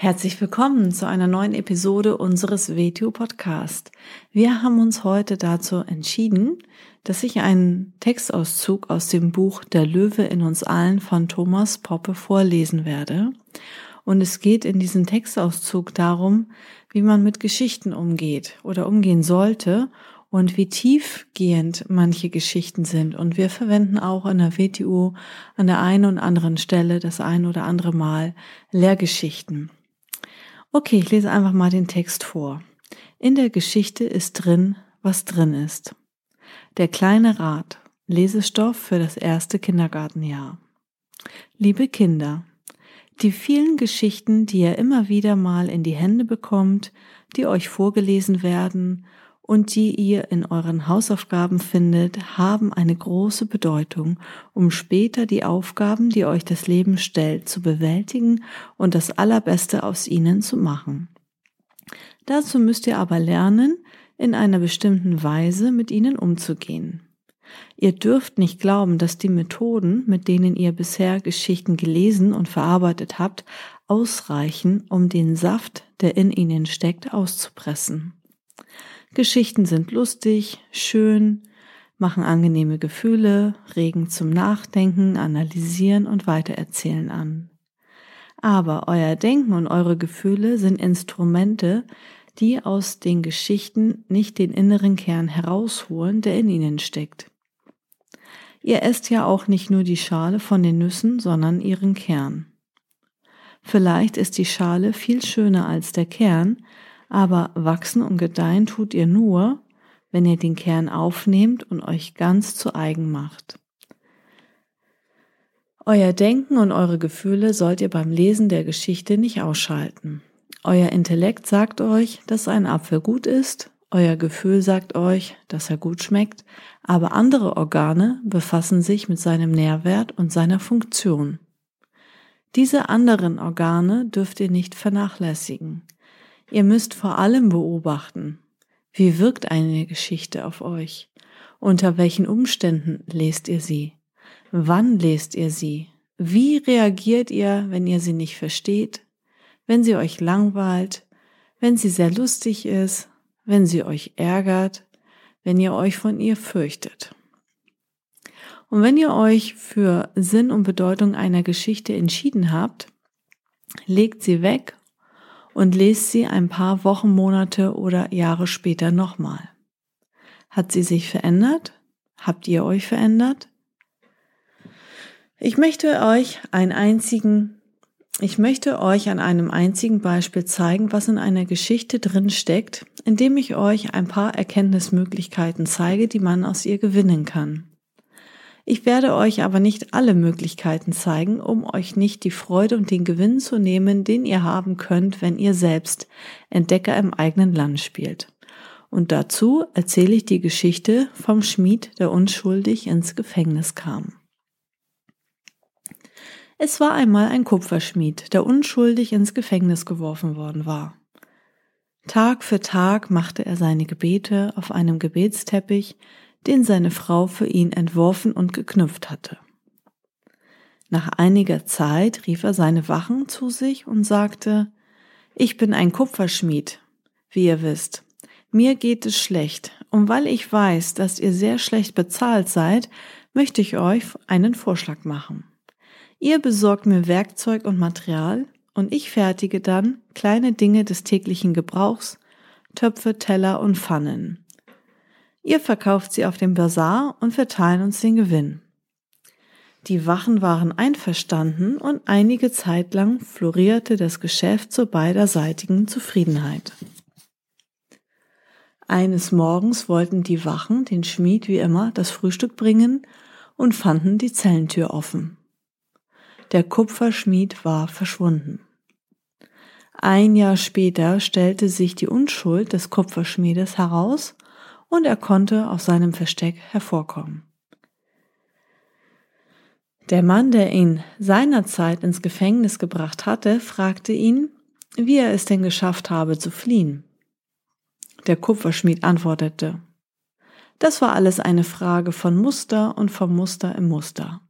Herzlich willkommen zu einer neuen Episode unseres WTU Podcast. Wir haben uns heute dazu entschieden, dass ich einen Textauszug aus dem Buch Der Löwe in uns allen von Thomas Poppe vorlesen werde. Und es geht in diesem Textauszug darum, wie man mit Geschichten umgeht oder umgehen sollte und wie tiefgehend manche Geschichten sind. Und wir verwenden auch in der WTU an der einen und anderen Stelle das ein oder andere Mal Lehrgeschichten. Okay, ich lese einfach mal den Text vor. In der Geschichte ist drin, was drin ist. Der kleine Rat. Lesestoff für das erste Kindergartenjahr. Liebe Kinder, die vielen Geschichten, die ihr immer wieder mal in die Hände bekommt, die euch vorgelesen werden und die ihr in euren Hausaufgaben findet, haben eine große Bedeutung, um später die Aufgaben, die euch das Leben stellt, zu bewältigen und das Allerbeste aus ihnen zu machen. Dazu müsst ihr aber lernen, in einer bestimmten Weise mit ihnen umzugehen. Ihr dürft nicht glauben, dass die Methoden, mit denen ihr bisher Geschichten gelesen und verarbeitet habt, ausreichen, um den Saft, der in ihnen steckt, auszupressen. Geschichten sind lustig, schön, machen angenehme Gefühle, regen zum Nachdenken, analysieren und weitererzählen an. Aber euer Denken und eure Gefühle sind Instrumente, die aus den Geschichten nicht den inneren Kern herausholen, der in ihnen steckt. Ihr esst ja auch nicht nur die Schale von den Nüssen, sondern ihren Kern. Vielleicht ist die Schale viel schöner als der Kern, aber wachsen und gedeihen tut ihr nur, wenn ihr den Kern aufnehmt und euch ganz zu eigen macht. Euer Denken und eure Gefühle sollt ihr beim Lesen der Geschichte nicht ausschalten. Euer Intellekt sagt euch, dass ein Apfel gut ist, euer Gefühl sagt euch, dass er gut schmeckt, aber andere Organe befassen sich mit seinem Nährwert und seiner Funktion. Diese anderen Organe dürft ihr nicht vernachlässigen. Ihr müsst vor allem beobachten, wie wirkt eine Geschichte auf euch? Unter welchen Umständen lest ihr sie? Wann lest ihr sie? Wie reagiert ihr, wenn ihr sie nicht versteht? Wenn sie euch langweilt? Wenn sie sehr lustig ist? Wenn sie euch ärgert? Wenn ihr euch von ihr fürchtet? Und wenn ihr euch für Sinn und Bedeutung einer Geschichte entschieden habt, legt sie weg und lest sie ein paar Wochen, Monate oder Jahre später nochmal. Hat sie sich verändert? Habt ihr euch verändert? Ich möchte euch einen einzigen, ich möchte euch an einem einzigen Beispiel zeigen, was in einer Geschichte drin steckt, indem ich euch ein paar Erkenntnismöglichkeiten zeige, die man aus ihr gewinnen kann. Ich werde euch aber nicht alle Möglichkeiten zeigen, um euch nicht die Freude und den Gewinn zu nehmen, den ihr haben könnt, wenn ihr selbst Entdecker im eigenen Land spielt. Und dazu erzähle ich die Geschichte vom Schmied, der unschuldig ins Gefängnis kam. Es war einmal ein Kupferschmied, der unschuldig ins Gefängnis geworfen worden war. Tag für Tag machte er seine Gebete auf einem Gebetsteppich, den seine Frau für ihn entworfen und geknüpft hatte. Nach einiger Zeit rief er seine Wachen zu sich und sagte, ich bin ein Kupferschmied, wie ihr wisst. Mir geht es schlecht, und weil ich weiß, dass ihr sehr schlecht bezahlt seid, möchte ich euch einen Vorschlag machen. Ihr besorgt mir Werkzeug und Material, und ich fertige dann kleine Dinge des täglichen Gebrauchs, Töpfe, Teller und Pfannen. Ihr verkauft sie auf dem Bazar und verteilen uns den Gewinn. Die Wachen waren einverstanden und einige Zeit lang florierte das Geschäft zur beiderseitigen Zufriedenheit. Eines Morgens wollten die Wachen den Schmied wie immer das Frühstück bringen und fanden die Zellentür offen. Der Kupferschmied war verschwunden. Ein Jahr später stellte sich die Unschuld des Kupferschmiedes heraus und er konnte aus seinem Versteck hervorkommen. Der Mann, der ihn seinerzeit ins Gefängnis gebracht hatte, fragte ihn, wie er es denn geschafft habe zu fliehen. Der Kupferschmied antwortete, das war alles eine Frage von Muster und vom Muster im Muster.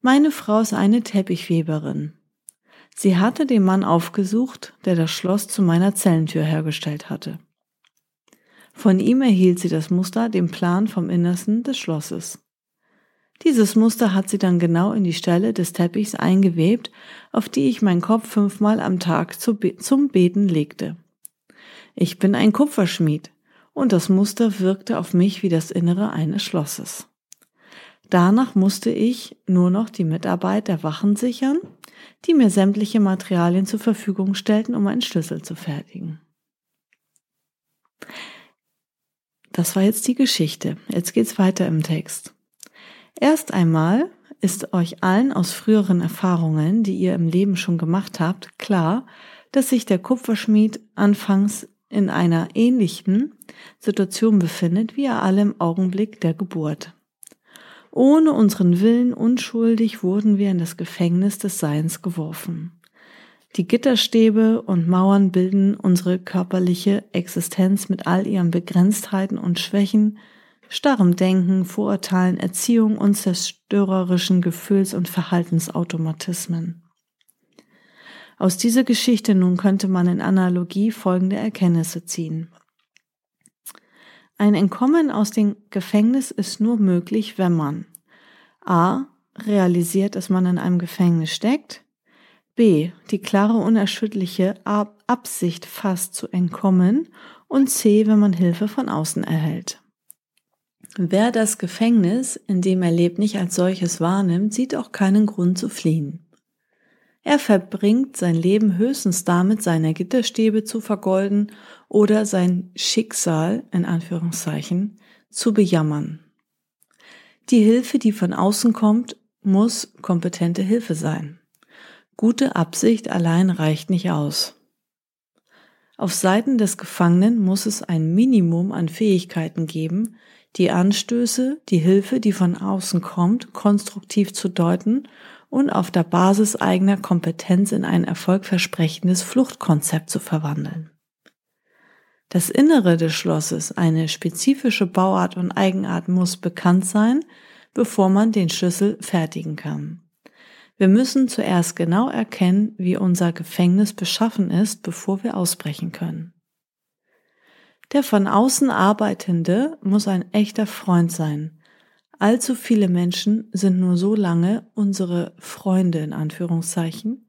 Meine Frau ist eine Teppichweberin. Sie hatte den Mann aufgesucht, der das Schloss zu meiner Zellentür hergestellt hatte. Von ihm erhielt sie das Muster, den Plan vom Innersten des Schlosses. Dieses Muster hat sie dann genau in die Stelle des Teppichs eingewebt, auf die ich meinen Kopf fünfmal am Tag zum Beten legte. Ich bin ein Kupferschmied und das Muster wirkte auf mich wie das Innere eines Schlosses. Danach musste ich nur noch die Mitarbeit der Wachen sichern, die mir sämtliche Materialien zur Verfügung stellten, um einen Schlüssel zu fertigen. Das war jetzt die Geschichte. Jetzt geht's weiter im Text. Erst einmal ist euch allen aus früheren Erfahrungen, die ihr im Leben schon gemacht habt, klar, dass sich der Kupferschmied anfangs in einer ähnlichen Situation befindet wie er alle im Augenblick der Geburt. Ohne unseren Willen unschuldig wurden wir in das Gefängnis des Seins geworfen. Die Gitterstäbe und Mauern bilden unsere körperliche Existenz mit all ihren Begrenztheiten und Schwächen, starrem Denken, Vorurteilen, Erziehung und zerstörerischen Gefühls- und Verhaltensautomatismen. Aus dieser Geschichte nun könnte man in Analogie folgende Erkenntnisse ziehen. Ein Entkommen aus dem Gefängnis ist nur möglich, wenn man a. realisiert, dass man in einem Gefängnis steckt, b. die klare, unerschütterliche Absicht fasst zu entkommen und c. wenn man Hilfe von außen erhält. Wer das Gefängnis, in dem er lebt, nicht als solches wahrnimmt, sieht auch keinen Grund zu fliehen. Er verbringt sein Leben höchstens damit, seine Gitterstäbe zu vergolden oder sein Schicksal, in Anführungszeichen, zu bejammern. Die Hilfe, die von außen kommt, muss kompetente Hilfe sein. Gute Absicht allein reicht nicht aus. Auf Seiten des Gefangenen muss es ein Minimum an Fähigkeiten geben, die Anstöße, die Hilfe, die von außen kommt, konstruktiv zu deuten und auf der Basis eigener Kompetenz in ein erfolgversprechendes Fluchtkonzept zu verwandeln. Das Innere des Schlosses, eine spezifische Bauart und Eigenart muss bekannt sein, bevor man den Schlüssel fertigen kann. Wir müssen zuerst genau erkennen, wie unser Gefängnis beschaffen ist, bevor wir ausbrechen können. Der von außen Arbeitende muss ein echter Freund sein. Allzu viele Menschen sind nur so lange unsere Freunde in Anführungszeichen,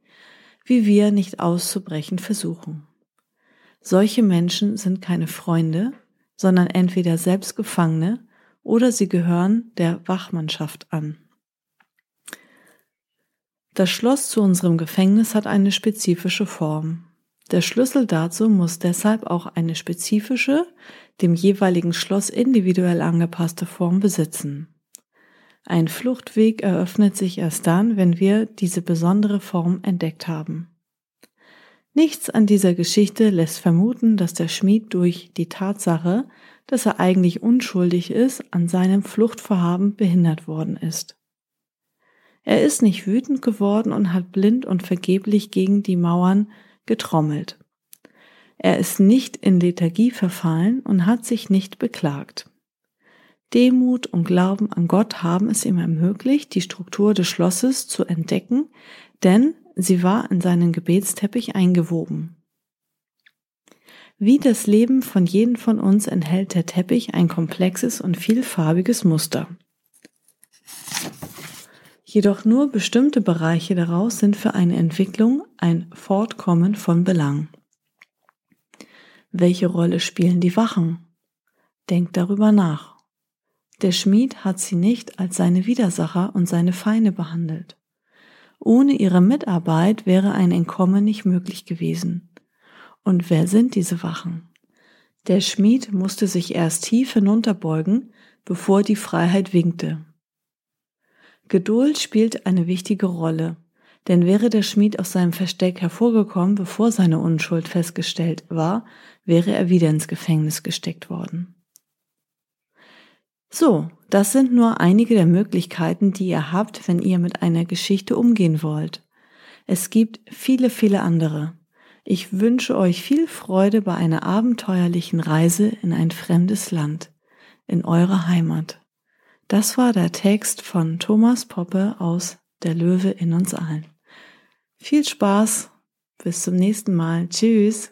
wie wir nicht auszubrechen versuchen. Solche Menschen sind keine Freunde, sondern entweder selbst Gefangene oder sie gehören der Wachmannschaft an. Das Schloss zu unserem Gefängnis hat eine spezifische Form. Der Schlüssel dazu muss deshalb auch eine spezifische, dem jeweiligen Schloss individuell angepasste Form besitzen. Ein Fluchtweg eröffnet sich erst dann, wenn wir diese besondere Form entdeckt haben. Nichts an dieser Geschichte lässt vermuten, dass der Schmied durch die Tatsache, dass er eigentlich unschuldig ist, an seinem Fluchtvorhaben behindert worden ist. Er ist nicht wütend geworden und hat blind und vergeblich gegen die Mauern getrommelt. Er ist nicht in Lethargie verfallen und hat sich nicht beklagt. Demut und Glauben an Gott haben es ihm ermöglicht, die Struktur des Schlosses zu entdecken, denn sie war in seinen Gebetsteppich eingewoben. Wie das Leben von jedem von uns enthält der Teppich ein komplexes und vielfarbiges Muster. Jedoch nur bestimmte Bereiche daraus sind für eine Entwicklung ein Fortkommen von Belang. Welche Rolle spielen die Wachen? Denkt darüber nach. Der Schmied hat sie nicht als seine Widersacher und seine Feinde behandelt. Ohne ihre Mitarbeit wäre ein Entkommen nicht möglich gewesen. Und wer sind diese Wachen? Der Schmied musste sich erst tief hinunterbeugen, bevor die Freiheit winkte. Geduld spielt eine wichtige Rolle, denn wäre der Schmied aus seinem Versteck hervorgekommen, bevor seine Unschuld festgestellt war, wäre er wieder ins Gefängnis gesteckt worden. So, das sind nur einige der Möglichkeiten, die ihr habt, wenn ihr mit einer Geschichte umgehen wollt. Es gibt viele, viele andere. Ich wünsche euch viel Freude bei einer abenteuerlichen Reise in ein fremdes Land, in eure Heimat. Das war der Text von Thomas Poppe aus Der Löwe in uns allen. Viel Spaß, bis zum nächsten Mal. Tschüss.